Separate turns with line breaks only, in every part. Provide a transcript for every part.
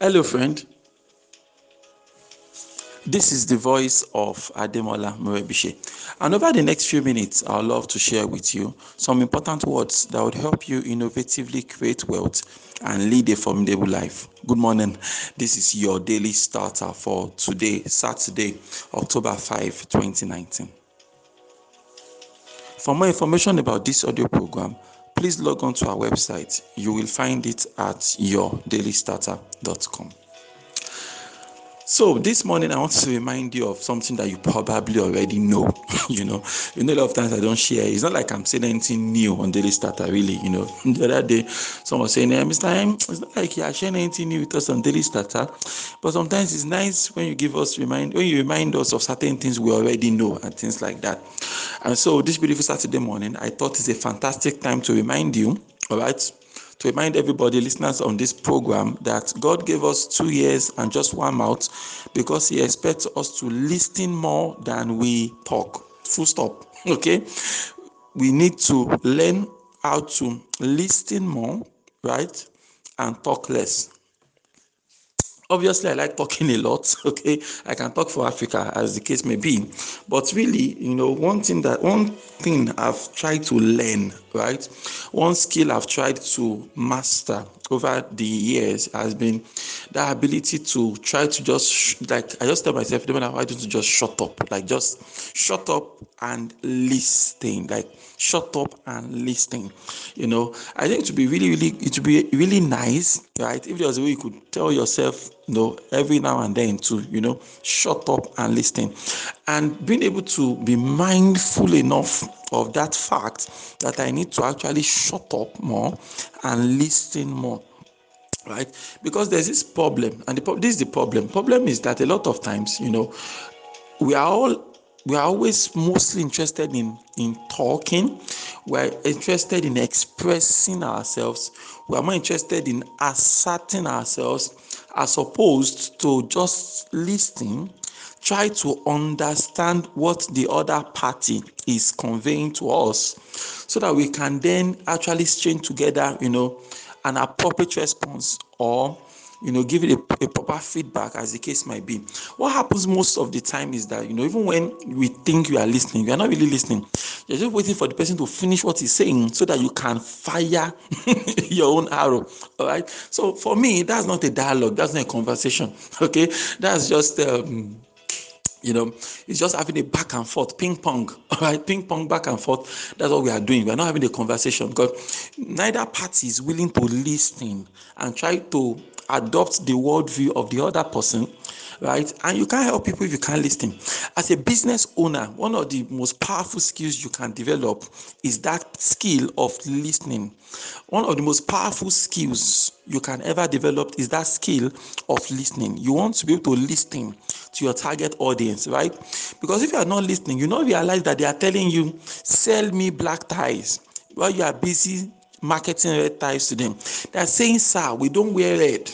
Hello, friend. This is the voice of Ademola Morebise. And over the next few minutes, I'd love to share with you some important words that would help you innovatively create wealth and lead a formidable life. Good morning. This is your daily starter for today, Saturday, October 5, 2019. For more information about this audio program, please log on to our website. You will find it at yourdailystarter.com. So this morning I want to remind you of something that you probably already know. you know, you know a lot of times I don't share. It's not like I'm saying anything new on Daily Starter, really. You know, the other day someone was saying, eh, hey, Mr. M, it's not like you're sharing anything new with us on Daily Starter. Ah. But sometimes it's nice when you give us remind when you remind us of certain things we already know and things like that. And so this beautiful Saturday morning, I thought it's a fantastic time to remind you, all right, to remind everybody, listeners on this program, that God gave us two ears and just one mouth because He expects us to listen more than we talk. Full stop. Okay? We need to learn how to listen more, right? And talk less obviously i like talking a lot okay i can talk for africa as the case may be but really you know one thing that one thing i've tried to learn right? One skill i've tried to master over the years has been the ability to try to just like i just tell myself why don't you just shut up? Like just shut up and listen like shut up and listen. You know i think it would be really really it would be really nice right if there was a way you could tell yourself you know every now and then to you know shut up and listen. And being able to be mindful enough of that fact that i need to actually shut up more and listen more right? Because there's this problem and the, this is the problem. Problem is that a lot of times you know we are all we are always mostly interested in in talking. We're interested in expressing ourselves. We are more interested in asserting ourselves as opposed to just listening try to understand what the other party is conveying to us so that we can then actually string together you know an appropriate response or you know give it a, a, proper feedback as the case might be. What happens most of the time is that you know even when we think you are listening you are not really listening you're just waiting for the person to finish what he's saying so that you can fire your own arrow all right? So for me that's not a dialogue that's not a conversation okay? That's just um, you know it's just having a back and forth ping pong right? Ping pong back and forth that's what we are doing. We're not having a conversation because neither party is willing to listen and try to adopt the worldview of the other person right? And you can't help people if you can't listen. As a business owner one of the most powerful skills you can develop is that skill of listening. One of the most powerful skills you can ever develop is that skill of listening. You want to be able to listen to your target audience right? Because if you are not listening you not realize that they are telling you sell me black ties. While you are busy marketing red ties to them. They are saying, Sir, we don't wear red.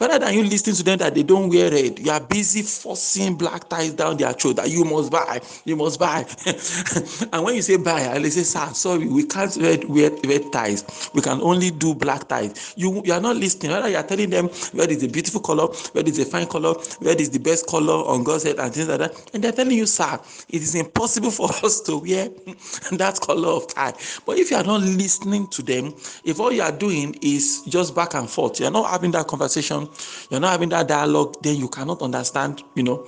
Rather than you listening to them that they don't wear red, you are busy forcing black ties down their throat that you must buy, you must buy. and when you say buy, they say, Sir, sorry, we can't red, wear red ties. We can only do black ties. You, you are not listening. Rather, you are telling them red is a beautiful color, red is a fine color, red is the best color on God's head, and things like that. And they're telling you, Sir, it is impossible for us to wear that color of tie. But if you are not listening to them, if all you are doing is just back and forth, you're not having that conversation, you're not having that dialogue, then you cannot understand, you know.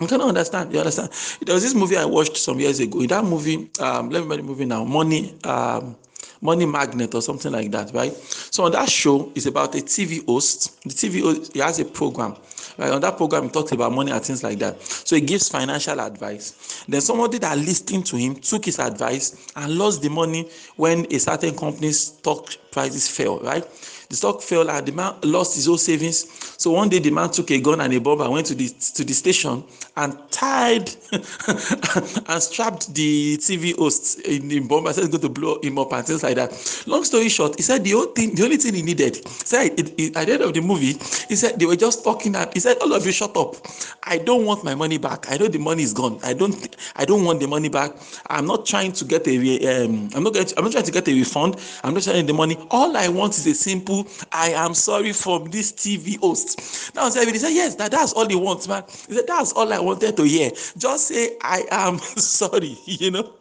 You cannot understand. You understand? There was this movie I watched some years ago. In that movie, um, let me remember the movie now, Money, um, Money Magnet or something like that, right? So on that show, it's about a TV host. The TV host, he has a program. Right? On that program, he talks about money and things like that. So he gives financial advice. Then somebody that listened to him took his advice and lost the money when a certain company's stock prices fell, right? The stock fell and the man lost his whole savings. So one day the man took a gun and a bomb and went to the to the station and tied and strapped the TV host in the bomb and said going to blow him up and things like that. Long story short, he said the only thing the only thing he needed. Said it, it, at the end of the movie, he said they were just talking and he said all of you shut up. I don't want my money back. I know the money is gone. I don't I don't want the money back. I'm not trying to get a um, I'm not getting, I'm not trying to get a refund. I'm not trying the money. All I want is a simple I am sorry from this TV host. Now everybody said yes, that, that's all he wants, man. He said that's all I wanted to hear. Just say I am sorry, you know.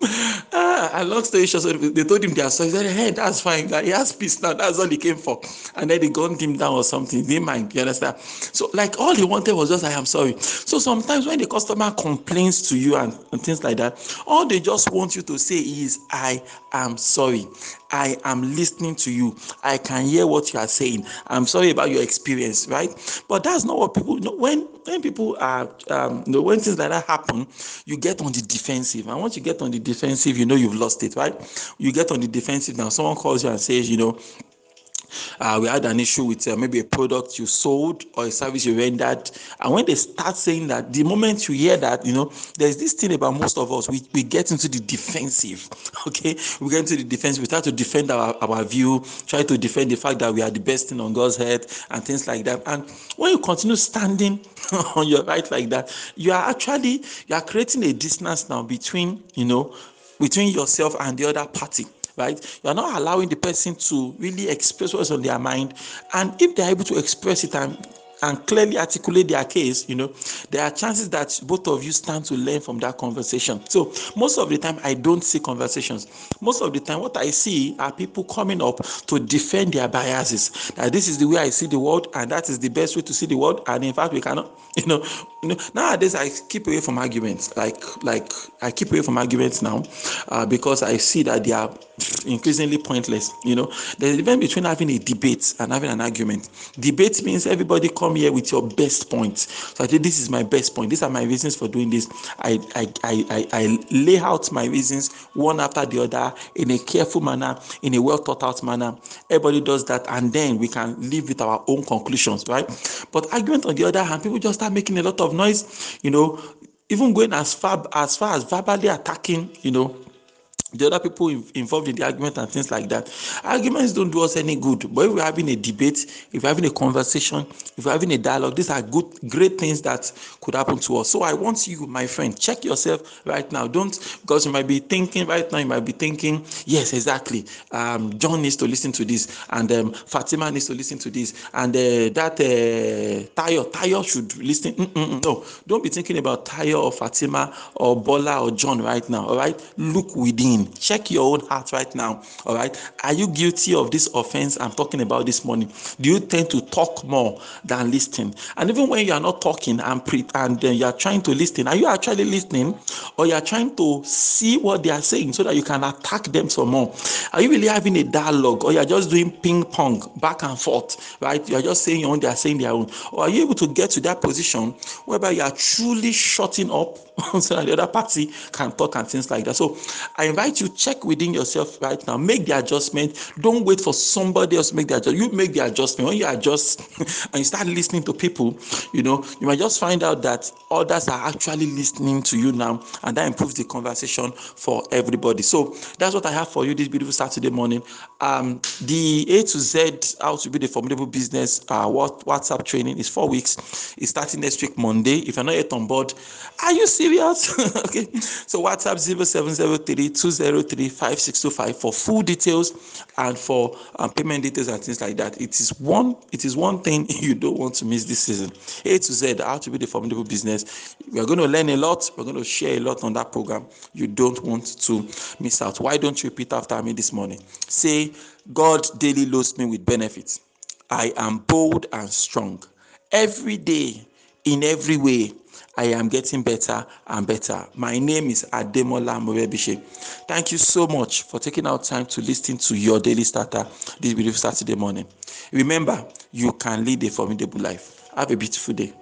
Uh, and long story short, they told him they are sorry. He said, hey, that's fine. He has peace now. That's all he came for. And then they gunned him down or something. They mind. You understand? So like all he wanted was just I am sorry. So sometimes when the customer complains to you and, and things like that, all they just want you to say is I am sorry. I am listening to you. I can hear what you are saying. I'm sorry about your experience, right? But that's not what people you know. When when people are, um, you know, when things like that happen, you get on the defensive. And once you get on the defensive, you know you've lost it, right? You get on the defensive now. Someone calls you and says, you know, uh, we had an issue with uh, maybe a product you sold or a service you rendered. And when they start saying that the moment you hear that you know there's this thing about most of us we, we get into the defensive okay? We get into the defense we try to defend our, our view try to defend the fact that we are the best thing on god's head and things like that. And when you continue standing on your right like that you are actually you are creating a distance now between you know between yourself and the other party right? You are not allowing the person to really express what's on their mind. And if they're able to express it and and clearly articulate their case, you know, there are chances that both of you stand to learn from that conversation. So most of the time, I don't see conversations. Most of the time, what I see are people coming up to defend their biases. That this is the way I see the world, and that is the best way to see the world. And in fact, we cannot, you know, you know. Nowadays, I keep away from arguments. Like, like I keep away from arguments now, uh, because I see that they are increasingly pointless. You know, there's a difference between having a debate and having an argument. Debate means everybody comes come here with your best points. So I say, this is my best point. These are my reasons for doing this. I, I, I, I, I lay out my reasons one after the other in a careful manner, in a well thought out manner. Everybody does that, and then we can live with our own conclusions, right? But argument on the other hand, people just start making a lot of noise, you know, even going as far as far as verbally attacking, you know, the other people involved in the argument and things like that. Arguments don't do us any good. But if we're having a debate, if we're having a conversation, if we're having a dialogue, these are good, great things that could happen to us. So I want you, my friend, check yourself right now. Don't because you might be thinking right now, you might be thinking, yes, exactly. Um, John needs to listen to this, and um, Fatima needs to listen to this, and uh, that uh, Tayo, Tayo should listen. Mm-mm-mm. No, don't be thinking about Tayo or Fatima or Bola or John right now. All right, look within Check your own heart right now. All right. Are you guilty of this offense I'm talking about this morning? Do you tend to talk more than listen? And even when you are not talking and pre- and then you are trying to listen, are you actually listening or you are trying to see what they are saying so that you can attack them some more? Are you really having a dialogue or you are just doing ping pong back and forth? Right? You are just saying your own, they are saying their own. Or are you able to get to that position whereby you are truly shutting up so that the other party can talk and things like that? So I invite you check within yourself right now? Make the adjustment. Don't wait for somebody else to make the adjustment you make the adjustment. When you adjust and you start listening to people you know you might just find out that others are actually listening to you now and that improves the conversation for everybody. So that's what i have for you this beautiful saturday morning. Um the a to z how to build a formidable business uh what whatsapp training is four weeks. It's starting next week monday. If you're not yet on board are you serious? Okay. So whatsapp 0703 0035625 for full details and for um, payment details and things like that. It is one it is one thing you don't want to miss this season. A to Z, how to build a formidable business. We are going to learn a lot. We're going to share a lot on that program. You don't want to miss out. Why don't you repeat after me this morning? Say, God daily loads me with benefits. I am bold and strong. Every day, in every way, I am getting better and better. My name is Ademola Morebise. Thank you so much for taking out time to listen to your daily starter this beautiful Saturday morning. Remember, you can lead a formidable life. Have a beautiful day.